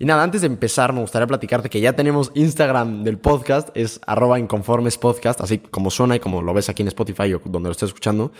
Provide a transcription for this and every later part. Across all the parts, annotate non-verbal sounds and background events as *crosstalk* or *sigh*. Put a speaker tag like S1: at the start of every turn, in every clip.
S1: Y nada, antes de empezar, me gustaría platicarte que ya tenemos Instagram del podcast, es arroba inconformes podcast, así como suena y como lo ves aquí en Spotify o donde lo estés escuchando.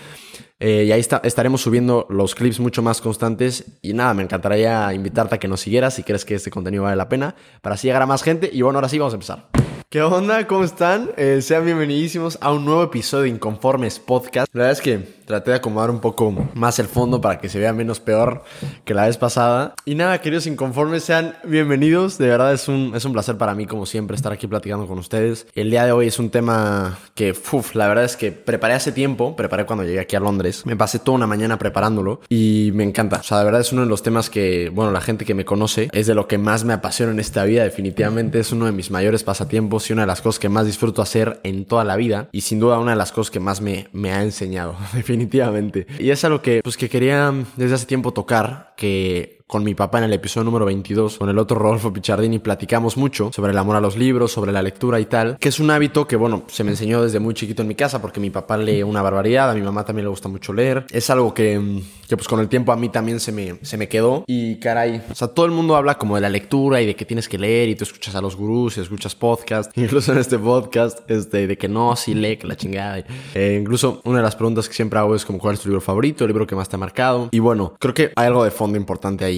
S1: Eh, y ahí está, estaremos subiendo los clips mucho más constantes. Y nada, me encantaría invitarte a que nos siguieras si crees que este contenido vale la pena, para así llegar a más gente. Y bueno, ahora sí, vamos a empezar. ¿Qué onda? ¿Cómo están? Eh, sean bienvenidísimos a un nuevo episodio de Inconformes Podcast. La verdad es que traté de acomodar un poco más el fondo para que se vea menos peor que la vez pasada. Y nada, queridos Inconformes, sean bienvenidos. De verdad es un, es un placer para mí, como siempre, estar aquí platicando con ustedes. El día de hoy es un tema que, uff, la verdad es que preparé hace tiempo, preparé cuando llegué aquí a Londres. Me pasé toda una mañana preparándolo y me encanta. O sea, de verdad es uno de los temas que, bueno, la gente que me conoce es de lo que más me apasiona en esta vida. Definitivamente es uno de mis mayores pasatiempos y una de las cosas que más disfruto hacer en toda la vida y sin duda una de las cosas que más me, me ha enseñado, *laughs* definitivamente. Y es algo que, pues, que quería desde hace tiempo tocar, que con mi papá en el episodio número 22, con el otro Rodolfo Pichardini, platicamos mucho sobre el amor a los libros, sobre la lectura y tal, que es un hábito que, bueno, se me enseñó desde muy chiquito en mi casa porque mi papá lee una barbaridad, a mi mamá también le gusta mucho leer. Es algo que, que pues con el tiempo a mí también se me, se me quedó y caray, o sea, todo el mundo habla como de la lectura y de que tienes que leer y tú escuchas a los gurús y escuchas podcast, *laughs* incluso en este podcast, este, de que no, sí lee, que la chingada. Eh, incluso una de las preguntas que siempre hago es como cuál es tu libro favorito, el libro que más te ha marcado. Y bueno, creo que hay algo de fondo importante ahí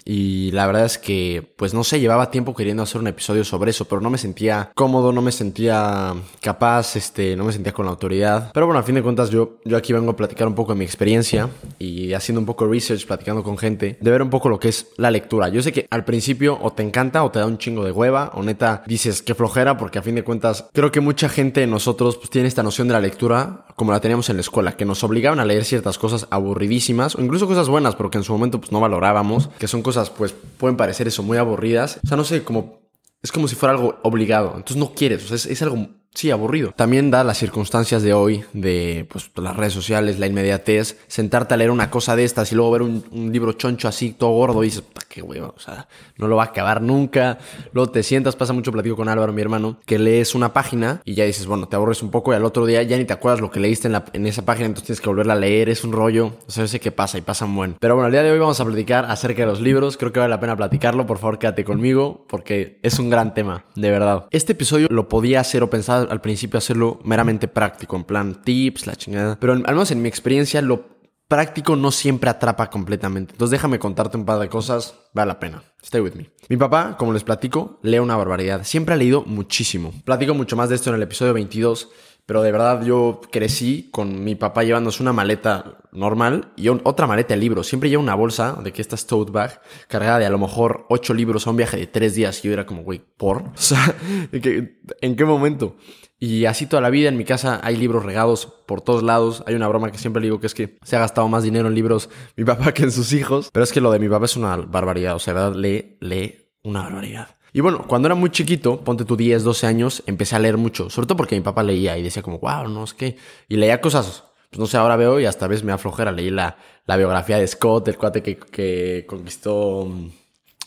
S1: y la verdad es que, pues no sé, llevaba tiempo queriendo hacer un episodio sobre eso, pero no me sentía cómodo, no me sentía capaz, este, no me sentía con la autoridad. Pero bueno, a fin de cuentas yo, yo aquí vengo a platicar un poco de mi experiencia y haciendo un poco de research, platicando con gente, de ver un poco lo que es la lectura. Yo sé que al principio o te encanta o te da un chingo de hueva, o neta dices que flojera, porque a fin de cuentas creo que mucha gente de nosotros pues tiene esta noción de la lectura como la teníamos en la escuela, que nos obligaban a leer ciertas cosas aburridísimas o incluso cosas buenas, pero que en su momento pues no valorábamos, que son cosas pues pueden parecer eso muy aburridas. O sea, no sé, como es como si fuera algo obligado. Entonces no quieres, o sea, es, es algo Sí, aburrido. También da las circunstancias de hoy, de pues, las redes sociales, la inmediatez, sentarte a leer una cosa de estas y luego ver un, libro choncho así, todo gordo, y dices, qué huevo? O sea, no lo va a acabar nunca. Luego te sientas, pasa mucho platico con Álvaro, mi hermano, que lees una página y ya dices, bueno, te aburres un poco y al otro día ya ni te acuerdas lo que leíste en, la, en esa página, entonces tienes que volverla a leer, es un rollo. O sea, sé que pasa y pasa buen. Pero bueno, el día de hoy vamos a platicar acerca de los libros. Creo que vale la pena platicarlo. Por favor, quédate conmigo porque es un gran tema, de verdad. Este episodio lo podía hacer o pensar al principio hacerlo meramente práctico, en plan tips, la chingada. Pero al menos en mi experiencia, lo práctico no siempre atrapa completamente. Entonces déjame contarte un par de cosas, vale la pena. Stay with me. Mi papá, como les platico, lee una barbaridad. Siempre ha leído muchísimo. Platico mucho más de esto en el episodio 22. Pero de verdad yo crecí con mi papá llevándose una maleta normal y otra maleta de libros. Siempre lleva una bolsa de que esta es tote bag cargada de a lo mejor ocho libros a un viaje de tres días. Y yo era como, güey, ¿por? *laughs* O sea, ¿en qué momento? Y así toda la vida en mi casa hay libros regados por todos lados. Hay una broma que siempre le digo que es que se ha gastado más dinero en libros mi *laughs* papá que en sus hijos. Pero es que lo de mi papá es una barbaridad. O sea, verdad, lee, lee una barbaridad. Y bueno, cuando era muy chiquito, ponte tu 10, 12 años, empecé a leer mucho. Sobre todo porque mi papá leía y decía como, wow, no es que... Y leía cosas, pues no sé, ahora veo y hasta vez me aflojera. Leí la, la biografía de Scott, el cuate que, que conquistó mm,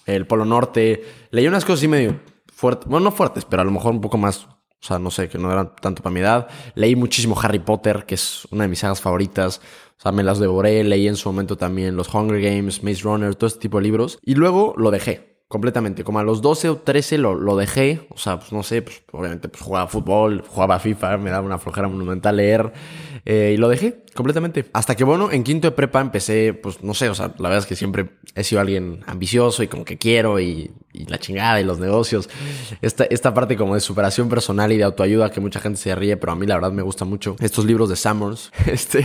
S1: el Polo Norte. Leí unas cosas así medio fuertes, bueno, no fuertes, pero a lo mejor un poco más o sea, no sé, que no era tanto para mi edad. Leí muchísimo Harry Potter, que es una de mis sagas favoritas. O sea, me las devoré. Leí en su momento también los Hunger Games, Maze Runner, todo este tipo de libros. Y luego lo dejé completamente. Como a los 12 o 13 lo, lo dejé. O sea, pues no sé, pues obviamente pues jugaba fútbol, jugaba FIFA, me daba una flojera monumental leer. Eh, y lo dejé completamente. Hasta que, bueno, en quinto de prepa empecé, pues no sé, o sea, la verdad es que siempre he sido alguien ambicioso y como que quiero y, la chingada y los negocios. Esta, esta parte como de superación personal y de autoayuda que mucha gente se ríe, pero a mí la verdad me gusta mucho. Estos libros de Summers. *laughs* Este.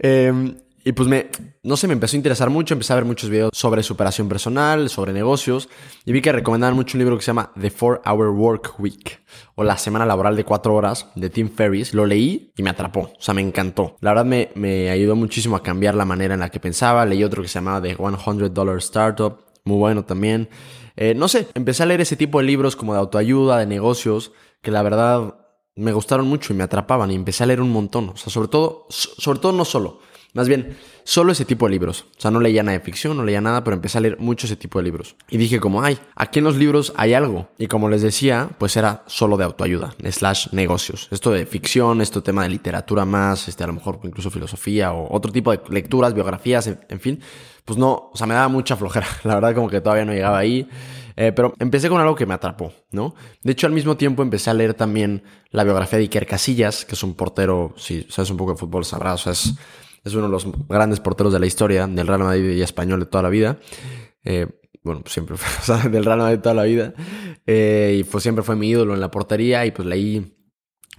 S1: Eh, y pues me, no sé, me empezó a interesar mucho, empecé a ver muchos videos sobre superación personal, sobre negocios, y vi que recomendaban mucho un libro que se llama The 4 Hour Work Week, o La Semana Laboral de 4 Horas, de Tim Ferriss. Lo leí y me atrapó, o sea, me encantó. La verdad me, me ayudó muchísimo a cambiar la manera en la que pensaba. Leí otro que se llamaba The 100 Dollar Startup, muy bueno también. Eh, no sé, empecé a leer ese tipo de libros como de autoayuda, de negocios, que la verdad me gustaron mucho y me atrapaban y empecé a leer un montón. O sea, sobre todo, sobre todo no solo más bien, solo ese tipo de libros. O sea, no leía nada de ficción, no leía nada, pero empecé a leer mucho ese tipo de libros. Y dije como, ay, aquí en los libros hay algo. Y como les decía, pues era solo de autoayuda, slash negocios. Esto de ficción, esto tema de literatura más, este, a lo mejor incluso filosofía o otro tipo de lecturas, biografías, en, fin. Pues no, o sea, me daba mucha flojera. *laughs* La verdad como que todavía no llegaba ahí. Eh, pero empecé con algo que me atrapó, ¿no? De hecho, al mismo tiempo empecé a leer también la biografía de Iker Casillas, que es un portero, si sabes un poco de fútbol sabrás, o sea, es, es uno de los grandes porteros de la historia del Real Madrid y español de toda la vida. Eh, bueno, pues siempre fue, *laughs* o sea, del Real Madrid toda la vida. Eh, y pues siempre fue mi ídolo en la portería y pues leí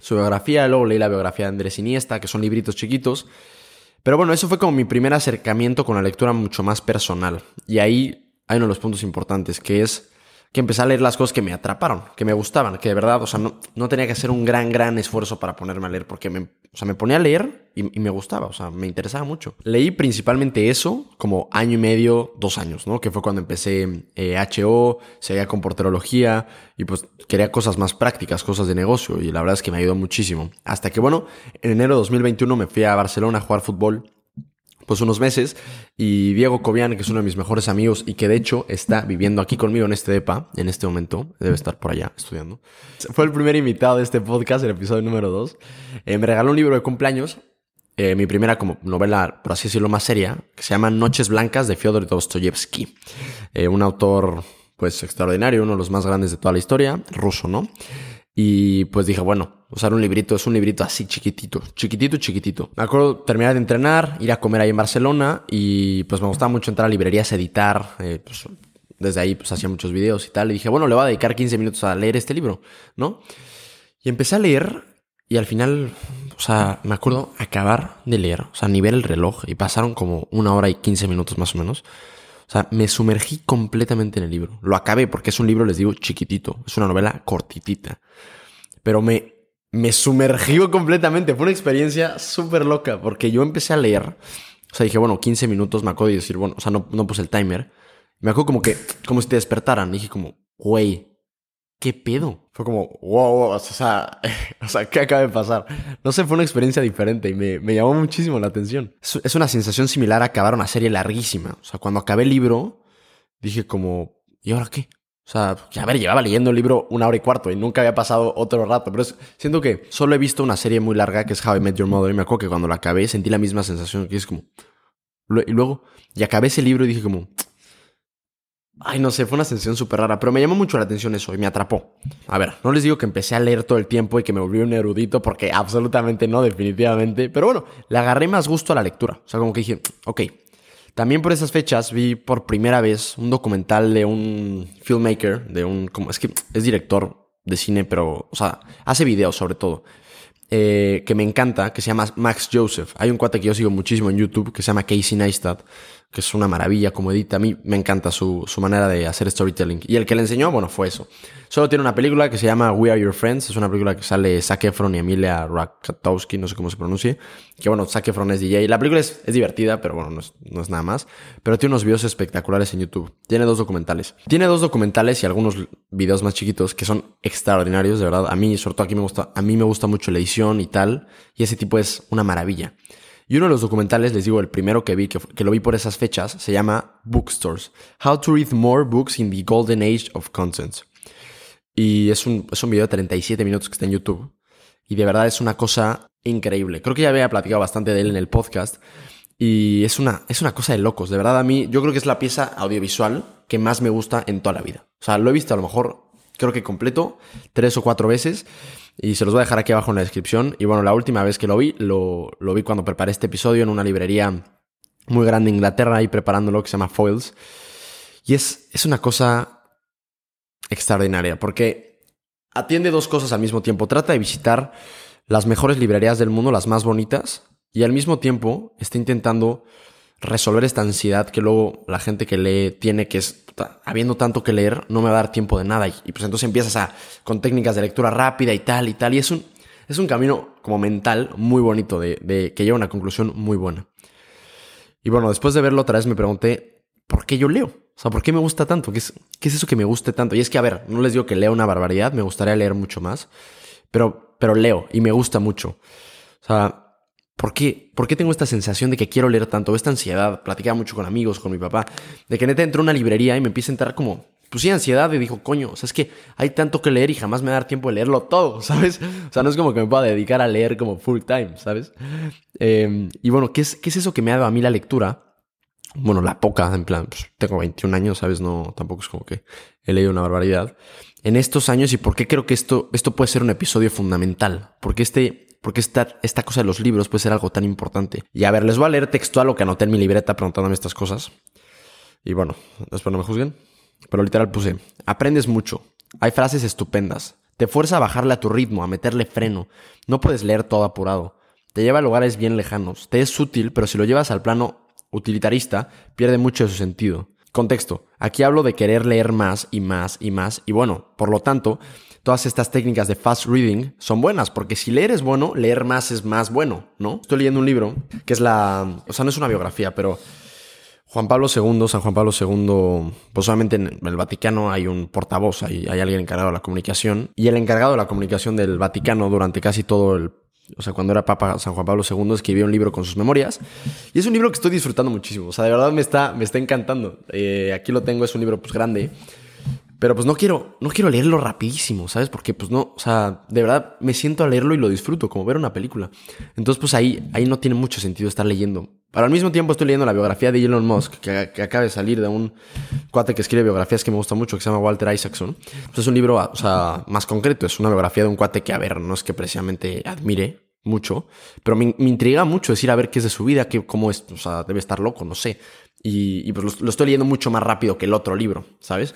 S1: su biografía, luego leí la biografía de Andrés Iniesta, que son libritos chiquitos. Pero bueno, eso fue como mi primer acercamiento con la lectura mucho más personal. Y ahí hay uno de los puntos importantes, que es que empecé a leer las cosas que me atraparon, que me gustaban, que de verdad, o sea, no, no tenía que hacer un gran, gran esfuerzo para ponerme a leer, porque me, o sea, me ponía a leer y, me gustaba, o sea, me interesaba mucho. Leí principalmente eso como año y medio, dos años, ¿no? Que fue cuando empecé eh, HO, seguía con porterología y pues quería cosas más prácticas, cosas de negocio y la verdad es que me ayudó muchísimo. Hasta que, bueno, en enero de 2021 me fui a Barcelona a jugar fútbol pues unos meses y Diego Cobian, que es uno de mis mejores amigos y que de hecho está viviendo aquí conmigo en este DEPA en este momento, debe estar por allá estudiando. Fue el primer invitado de este podcast, el episodio número 2. Eh, me regaló un libro de cumpleaños, eh, mi primera como novela, por así decirlo, más seria, que se llama Noches Blancas de Fyodor Dostoyevsky, eh, un autor pues extraordinario, uno de los más grandes de toda la historia, ruso, ¿no? Y pues dije, bueno, usar un librito, es un librito así chiquitito, chiquitito, chiquitito. Me acuerdo terminar de entrenar, ir a comer ahí en Barcelona y pues me gustaba mucho entrar a librerías, editar, eh, pues desde ahí pues hacía muchos videos y tal. Y dije, bueno, le voy a dedicar 15 minutos a leer este libro, ¿no? Y empecé a leer y al final, o sea, me acuerdo acabar de leer, o sea, ni ver el reloj y pasaron como una hora y 15 minutos más o menos. O sea, me sumergí completamente en el libro. Lo acabé porque es un libro, les digo, chiquitito. Es una novela cortitita. Pero me, me sumergió *laughs* completamente. Fue una experiencia súper loca porque yo empecé a leer. O sea, dije, bueno, 15 minutos me acuerdo de decir, bueno, o sea, no, no puse el timer. Me acuerdo como que, como si te despertaran. dije como, güey, ¿qué pedo? Fue como, wow, o sea, *laughs* o sea, ¿qué acaba de pasar? No sé, fue una experiencia diferente y me, me llamó muchísimo la atención. Es, es, una sensación similar a acabar una serie larguísima. O sea, cuando acabé el libro, dije como, ¿y ahora qué? O sea, a ver, llevaba leyendo el libro una hora y cuarto y nunca había pasado otro rato, pero es, siento que solo he visto una serie muy larga que es How I Met Your Mother y me acuerdo que cuando la acabé sentí la misma sensación que es como... Y luego, y acabé ese libro y dije como, Ay, no sé, fue una sensación súper rara, pero me llamó mucho la atención eso y me atrapó. A ver, no les digo que empecé a leer todo el tiempo y que me volví un erudito, porque absolutamente no, definitivamente. Pero bueno, le agarré más gusto a la lectura. O sea, como que dije, ok. También por esas fechas vi por primera vez un documental de un filmmaker, de un. Como, es que es director de cine, pero, o sea, hace videos sobre todo. Eh, que me encanta, que se llama Max Joseph. Hay un cuate que yo sigo muchísimo en YouTube que se llama Casey Neistat que es una maravilla como edita. A mí me encanta su, su, manera de hacer storytelling. Y el que le enseñó, bueno, fue eso. Solo tiene una película que se llama We Are Your Friends. Es una película que sale Zac Efron y Emilia Rakatowski, no sé cómo se pronuncie. Que bueno, Zac Efron es DJ. La película es, es divertida, pero bueno, no es, no es, nada más. Pero tiene unos videos espectaculares en YouTube. Tiene dos documentales. Tiene dos documentales y algunos videos más chiquitos que son extraordinarios, de verdad. A mí, sobre todo aquí me gusta, a mí me gusta mucho la edición y tal. Y ese tipo es una maravilla. Y uno de los documentales, les digo, el primero que vi, que, que, lo vi por esas fechas, se llama Bookstores. How to Read More Books in the Golden Age of Content. Y es un, es un video de 37 minutos que está en YouTube. Y de verdad es una cosa increíble. Creo que ya había platicado bastante de él en el podcast. Y es una, es una cosa de locos. De verdad, a mí, yo creo que es la pieza audiovisual que más me gusta en toda la vida. O sea, lo he visto a lo mejor, creo que completo, tres o cuatro veces. Y se los voy a dejar aquí abajo en la descripción. Y bueno, la última vez que lo vi, lo, lo vi cuando preparé este episodio en una librería muy grande en Inglaterra, ahí preparándolo, que se llama Foils. Y es, es una cosa extraordinaria, porque atiende dos cosas al mismo tiempo. Trata de visitar las mejores librerías del mundo, las más bonitas, y al mismo tiempo está intentando resolver esta ansiedad que luego la gente que lee tiene, que es, habiendo tanto que leer, no me va a dar tiempo de nada. Y, pues entonces empiezas a, con técnicas de lectura rápida y tal y tal. Y es un, es un camino como mental muy bonito, de, de, que lleva una conclusión muy buena. Y bueno, después de verlo otra vez me pregunté, ¿por qué yo leo? O sea, ¿por qué me gusta tanto? ¿Qué es, ¿Qué es eso que me guste tanto? Y es que, a ver, no les digo que lea una barbaridad, me gustaría leer mucho más, pero, pero leo y me gusta mucho. O sea, ¿Por qué? ¿Por qué tengo esta sensación de que quiero leer tanto? Esta ansiedad. Platicaba mucho con amigos, con mi papá. De que neta entro a una librería y me empieza a entrar como, pues sí, ansiedad. Y dijo, coño, o sea, es que hay tanto que leer y jamás me va a dar tiempo de leerlo todo, *laughs* ¿sabes? O sea, no es como que me pueda dedicar a leer como full time, ¿sabes? Eh, y bueno, ¿qué es, ¿qué es eso que me ha dado a mí la lectura? bueno, la poca, en plan, pues, tengo 21 años, ¿sabes? No, tampoco es como que he leído una barbaridad. En estos años y por qué creo que esto, esto puede ser un episodio fundamental. Porque este, porque esta, esta cosa de los libros puede ser algo tan importante. Y a ver, les voy a leer textual lo que anoté en mi libreta preguntándome estas cosas. Y bueno, espero no me juzguen. Pero literal puse, aprendes mucho. Hay frases estupendas. Te fuerza a bajarle a tu ritmo, a meterle freno. No puedes leer todo apurado. Te lleva a lugares bien lejanos. Te es útil, pero si lo llevas al plano utilitarista, pierde mucho de su sentido. Contexto. Aquí hablo de querer leer más y más y más. Y bueno, por lo tanto, todas estas técnicas de fast reading son buenas, porque si leer es bueno, leer más es más bueno, ¿no? Estoy leyendo un libro que es la... O sea, no es una biografía, pero Juan Pablo II, San Juan Pablo II, pues solamente en el Vaticano hay un portavoz, hay, hay alguien encargado de la comunicación. Y el encargado de la comunicación del Vaticano durante casi todo el o sea, cuando era Papa San Juan Pablo II, escribió un libro con sus memorias. Y es un libro que estoy disfrutando muchísimo. O sea, de verdad me está, me está encantando. Eh, aquí lo tengo, es un libro pues grande. Pero pues no quiero, no quiero leerlo rapidísimo, ¿sabes? Porque pues no, o sea, de verdad me siento a leerlo y lo disfruto, como ver una película. Entonces pues ahí, ahí no tiene mucho sentido estar leyendo. Pero al mismo tiempo estoy leyendo la biografía de Elon Musk, que, que acaba de salir de un cuate que escribe biografías que me gusta mucho, que se llama Walter Isaacson. Pues es un libro, o sea, más concreto, es una biografía de un cuate que, a ver, no es que precisamente admire, mucho, pero me, intriga mucho decir a ver qué es de su vida, que, cómo es, o sea, debe estar loco, no sé. Y, pues lo, estoy leyendo mucho más rápido que el otro libro, ¿sabes?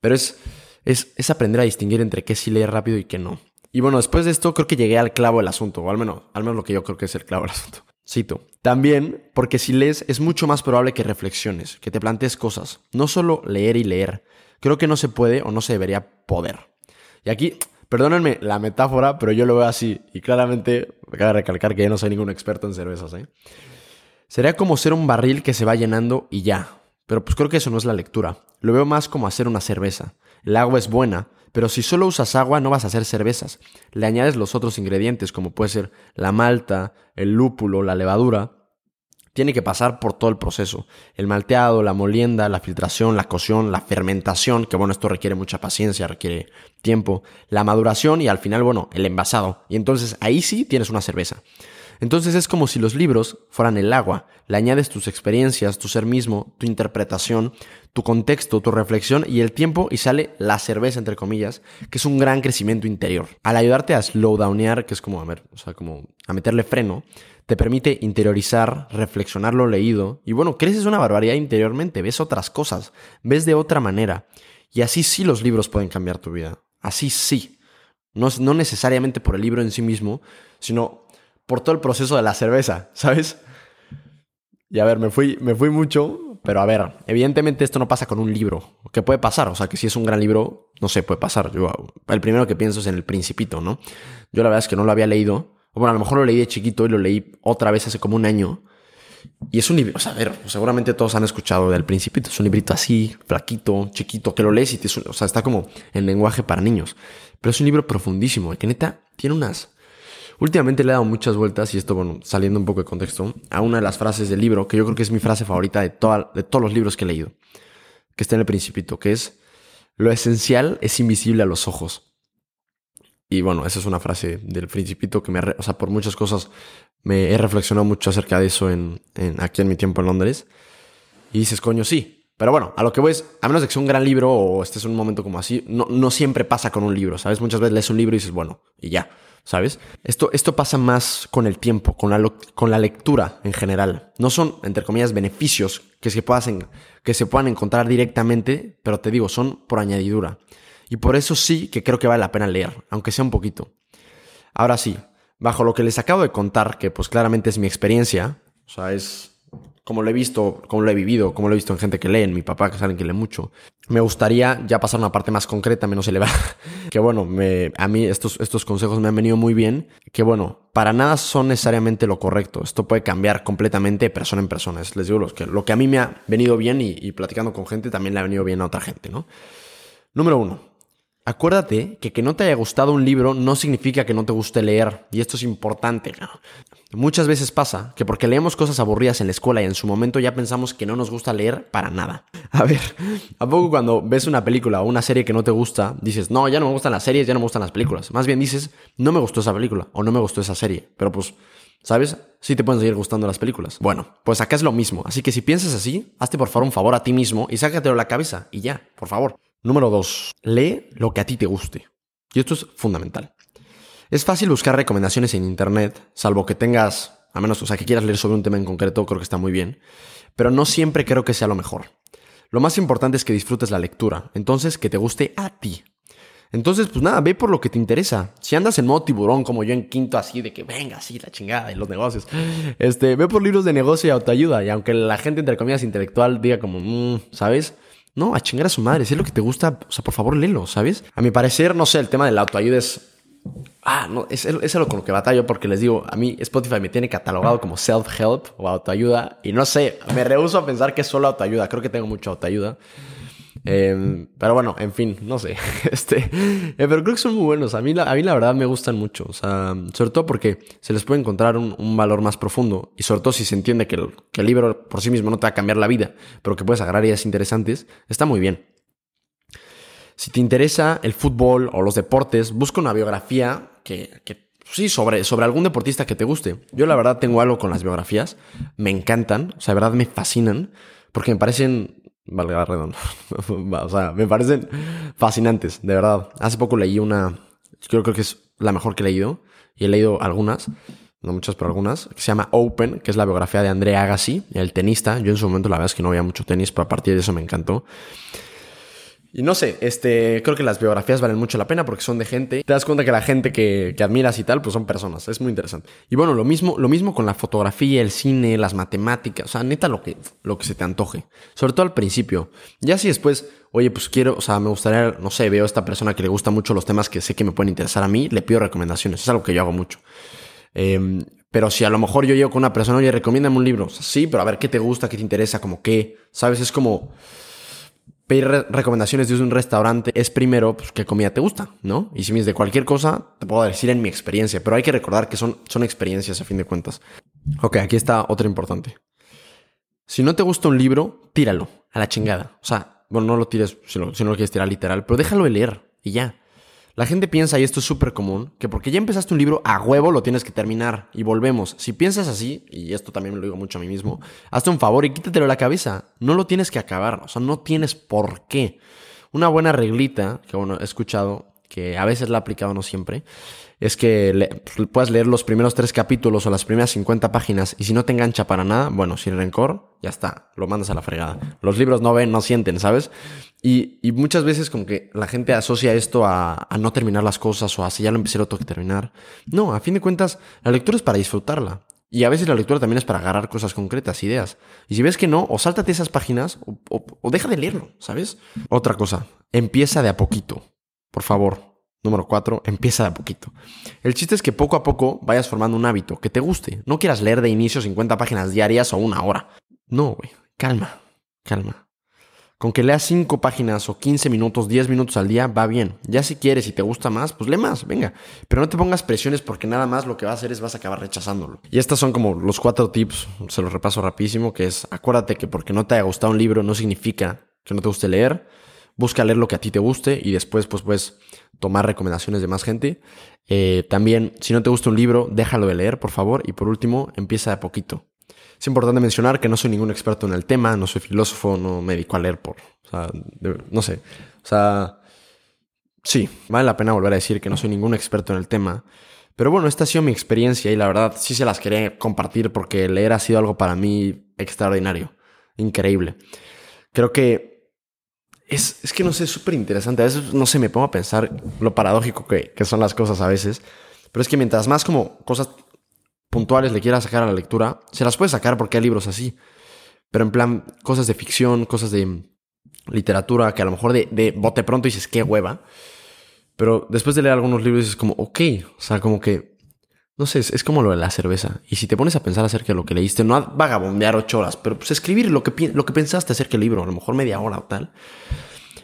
S1: Pero es, es, es aprender a distinguir entre qué sí leer rápido y qué no. Y bueno, después de esto creo que llegué al clavo del asunto, o al menos, al menos lo que yo creo que es el clavo del asunto. Cito. También porque si lees es mucho más probable que reflexiones, que te plantees cosas. No solo leer y leer. Creo que no se puede o no se debería poder. Y aquí Perdónenme la metáfora, pero yo lo veo así. Y claramente, me acaba de recalcar que yo no soy ningún experto en cervezas, ¿eh? Sería como ser un barril que se va llenando y ya. Pero pues creo que eso no es la lectura. Lo veo más como hacer una cerveza. El agua es buena, pero si solo usas agua no vas a hacer cervezas. Le añades los otros ingredientes, como puede ser la malta, el lúpulo, la levadura, tiene que pasar por todo el proceso. El malteado, la molienda, la filtración, la cocción, la fermentación, que bueno, esto requiere mucha paciencia, requiere tiempo, la maduración y al final, bueno, el envasado. Y entonces ahí sí tienes una cerveza. Entonces es como si los libros fueran el agua. Le añades tus experiencias, tu ser mismo, tu interpretación, tu contexto, tu reflexión y el tiempo y sale la cerveza, entre comillas, que es un gran crecimiento interior. Al ayudarte a slowdownear, que es como, a ver, o sea, como a meterle freno, te permite interiorizar, reflexionar lo leído y bueno, creces una barbaridad interiormente, ves otras cosas, ves de otra manera. Y así sí los libros pueden cambiar tu vida. Así sí. No, no necesariamente por el libro en sí mismo, sino por todo el proceso de la cerveza, ¿sabes? Y a ver, me fui, me fui mucho, pero a ver, evidentemente esto no pasa con un libro. ¿Qué puede pasar? O sea, que si es un gran libro, no sé, puede pasar. Yo, el primero que pienso es en El Principito, ¿no? Yo la verdad es que no lo había leído, bueno, a lo mejor lo leí de chiquito y lo leí otra vez hace como un año. Y es un libro, o sea, a ver, seguramente todos han escuchado del Principito. Es un librito así, flaquito, chiquito, que lo lees y te, o sea, está como en lenguaje para niños. Pero es un libro profundísimo, que neta tiene unas... Últimamente le he dado muchas vueltas, y esto, bueno, saliendo un poco de contexto, a una de las frases del libro, que yo creo que es mi frase favorita de, de todos los libros que he leído, que está en el Principito, que es, lo esencial es invisible a los ojos. Y bueno, esa es una frase del principito que me, o sea, por muchas cosas me he reflexionado mucho acerca de eso en, aquí en mi tiempo en Londres. Y dices, coño, sí. Pero bueno, a lo que voy es, a menos de que sea un gran libro o estés en un momento como así, no, no siempre pasa con un libro, ¿sabes? Muchas veces lees un libro y dices, bueno, y ya, ¿sabes? Esto, esto pasa más con el tiempo, con la, con la lectura en general. No son, entre comillas, beneficios que se, puedan, que se puedan encontrar directamente, pero te digo, son por añadidura. Y por eso sí que creo que vale la pena leer, aunque sea un poquito. Ahora sí, bajo lo que les acabo de contar, que pues claramente es mi experiencia, o sea, es como lo he visto, como lo he vivido, como lo he visto en gente que lee, en mi papá, que saben que lee mucho. Me gustaría ya pasar una parte más concreta, menos elevada. *laughs* que bueno, me, a mí estos, estos consejos me han venido muy bien. Que bueno, para nada son necesariamente lo correcto. Esto puede cambiar completamente de persona en persona. les digo, lo que, lo que a mí me ha venido bien y platicando con gente también le ha venido bien a otra gente, ¿no? Número uno, Acuérdate que que no te haya gustado un libro no significa que no te guste leer, y esto es importante. Muchas veces pasa que porque leemos cosas aburridas en la escuela y en su momento ya pensamos que no nos gusta leer para nada. A ver, ¿a poco cuando ves una película o una serie que no te gusta, dices, no, ya no me gustan las series, ya no me gustan las películas? Más bien dices, no me gustó esa película o no me gustó esa serie, pero pues ¿Sabes? Sí te pueden seguir gustando las películas. Bueno, pues acá es lo mismo. Así que si piensas así, hazte por favor un favor a ti mismo y sácatelo de la cabeza y ya, por favor. Número dos, lee lo que a ti te guste. Y esto es fundamental. Es fácil buscar recomendaciones en internet, salvo que tengas, a menos, que quieras leer sobre un tema en concreto, creo que está muy bien. Pero no siempre creo que sea lo mejor. Lo más importante es que disfrutes la lectura, entonces que te guste a ti. Entonces, pues nada, ve por lo que te interesa. Si andas en modo tiburón, como yo en quinto, así de que venga, así la chingada y los negocios, este, ve por libros de negocio y autoayuda. Y aunque la gente, entre comillas, intelectual diga como, mmm, ¿sabes? No, a chingar a su madre. Si es lo que te gusta, o sea, por favor, léelo, ¿sabes? A mi parecer, no sé, el tema de la autoayuda es Ah, no, es, es algo con lo que batallo porque les digo, a mí Spotify me tiene catalogado como self-help o autoayuda y no sé, me rehuso a pensar que es solo autoayuda, creo que tengo mucha autoayuda. Em, pero bueno, en fin, no sé. *laughs* Este, eh, pero creo que son muy buenos. A mí, la, a mí la verdad me gustan mucho. Sobre todo porque se les puede encontrar un, valor más profundo. Y sobre todo si se entiende que el, que el, libro por sí mismo no te va a cambiar la vida, pero que puedes agarrar ideas interesantes, está muy bien. Si te interesa el fútbol o los deportes, busca una biografía que, sí, sobre, sobre algún deportista que te guste. Yo la verdad tengo algo con las biografías. Me encantan, o sea, de verdad me fascinan, porque me parecen, valga redondo, *laughs* o sea, me parecen fascinantes, de verdad. Hace poco leí una, creo, creo que es la mejor que he leído, y he leído algunas, no muchas, pero algunas, que se llama Open, que es la biografía de André Agassi, el tenista. Yo en su momento la verdad es que no había mucho tenis, pero a partir de eso me encantó. Y no sé, este, creo que las biografías valen mucho la pena porque son de gente. Te das cuenta que la gente que, que, admiras y tal, pues son personas. Es muy interesante. Y bueno, lo mismo, lo mismo con la fotografía, el cine, las matemáticas. O sea, neta, lo que, lo que se te antoje. Sobre todo al principio. Ya si después, oye, pues quiero, o sea, me gustaría, no sé, veo a esta persona que le gusta mucho los temas que sé que me pueden interesar a mí, le pido recomendaciones. Es algo que yo hago mucho. Em, pero si a lo mejor yo llego con una persona, oye, recomiéndame un libro. sí, pero a ver qué te gusta, qué te interesa, como qué. ¿Sabes? Es como pedir recomendaciones de un restaurante es primero pues, qué comida te gusta, ¿no? Y si me de cualquier cosa, te puedo decir en mi experiencia, pero hay que recordar que son, son experiencias a fin de cuentas. Ok, aquí está otra importante. Si no te gusta un libro, tíralo a la chingada. O sea, bueno, no lo tires si, no lo quieres tirar literal, pero déjalo de leer y ya. La gente piensa, y esto es súper común, que porque ya empezaste un libro a huevo lo tienes que terminar. Y volvemos. Si piensas así, y esto también me lo digo mucho a mí mismo, hazte un favor y quítatelo de la cabeza. No lo tienes que acabar. O sea, no tienes por qué. Una buena reglita, que bueno, he escuchado, que a veces la he aplicado, no siempre, es que pues, puedas leer los primeros tres capítulos o las primeras 50 páginas y si no te engancha para nada, bueno, sin rencor, ya está, lo mandas a la fregada. Los libros no ven, no sienten, ¿sabes? Y, muchas veces como que la gente asocia esto a, a no terminar las cosas o a si ya lo empecé lo tengo que terminar. No, a fin de cuentas, la lectura es para disfrutarla. Y a veces la lectura también es para agarrar cosas concretas, ideas. Y si ves que no, o sáltate esas páginas o, o deja de leerlo, ¿sabes? Otra cosa, empieza de a poquito. Por favor, Número cuatro, empieza de a poquito. El chiste es que poco a poco vayas formando un hábito que te guste. No quieras leer de inicio 50 páginas diarias o una hora. No, güey. Calma, calma. Con que leas 5 páginas o 15 minutos, 10 minutos al día, va bien. Ya si quieres y te gusta más, pues lee más, venga. Pero no te pongas presiones porque nada más lo que va a hacer es vas a acabar rechazándolo. Y estos son como los cuatro tips, se los repaso rapidísimo, que es acuérdate que porque no te haya gustado un libro no significa que no te guste leer busca leer lo que a ti te guste y después pues puedes tomar recomendaciones de más gente. Eh, también, si no te gusta un libro, déjalo de leer, por favor. Y por último, empieza de poquito. Es importante mencionar que no soy ningún experto en el tema, no soy filósofo, no me dedico a leer por... O sea, no sé. O sea, sí, vale la pena volver a decir que no soy ningún experto en el tema. Pero bueno, esta ha sido mi experiencia y la verdad sí se las quería compartir porque leer ha sido algo para mí extraordinario, increíble. Creo que es, es que no sé, es súper interesante. A veces, no sé, me pongo a pensar lo paradójico que, que son las cosas a veces. Pero es que mientras más como cosas puntuales le quieras sacar a la lectura, se las puedes sacar porque hay libros así. Pero en plan, cosas de ficción, cosas de literatura, que a lo mejor de, de bote pronto dices, qué hueva. Pero después de leer algunos libros dices como, ok, o sea, como que, no sé, es, como lo de la cerveza. Y si te pones a pensar acerca de lo que leíste, no vagabondear ocho horas, pero pues escribir lo que, lo que pensaste acerca del libro, a lo mejor media hora o tal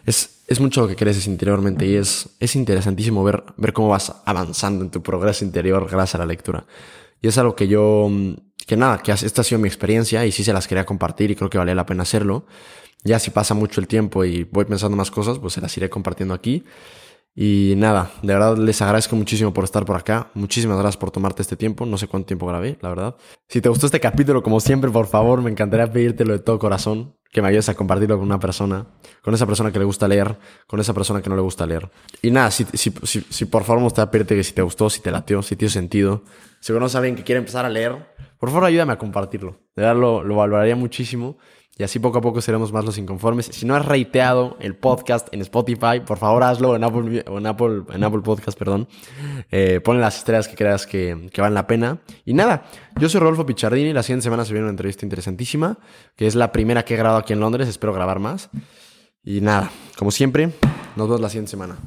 S1: es, es mucho lo que creces interiormente y es, es interesantísimo ver, ver cómo vas avanzando en tu progreso interior gracias a la lectura. Y es algo que yo, que nada, que esta ha sido mi experiencia y sí se las quería compartir y creo que vale la pena hacerlo. Ya si pasa mucho el tiempo y voy pensando más cosas, pues se las iré compartiendo aquí. Y nada, de verdad les agradezco muchísimo por estar por acá. Muchísimas gracias por tomarte este tiempo. No sé cuánto tiempo grabé, la verdad. Si te gustó este capítulo, como siempre, por favor, me encantaría pedírtelo de todo corazón. Que me ayudes a compartirlo con una persona. Con esa persona que le gusta leer. Con esa persona que no le gusta leer. Y nada, si, si, si, por favor me gustaría pedirte que si te gustó, si te latió, si tiene sentido. Si no saben que quiere empezar a leer, por favor ayúdame a compartirlo. De verdad lo, lo valoraría muchísimo. Y así poco a poco seremos más los inconformes. Si no has reiteado el podcast en Spotify, por favor hazlo en Apple, en Apple, en Apple Podcast, perdón. Eh, pon las estrellas que creas que, que valen la pena. Y nada, yo soy Rodolfo Pichardini. La siguiente semana se viene una entrevista interesantísima, que es la primera que he grabado aquí en Londres. Espero grabar más. Y nada, como siempre, nos vemos la siguiente semana.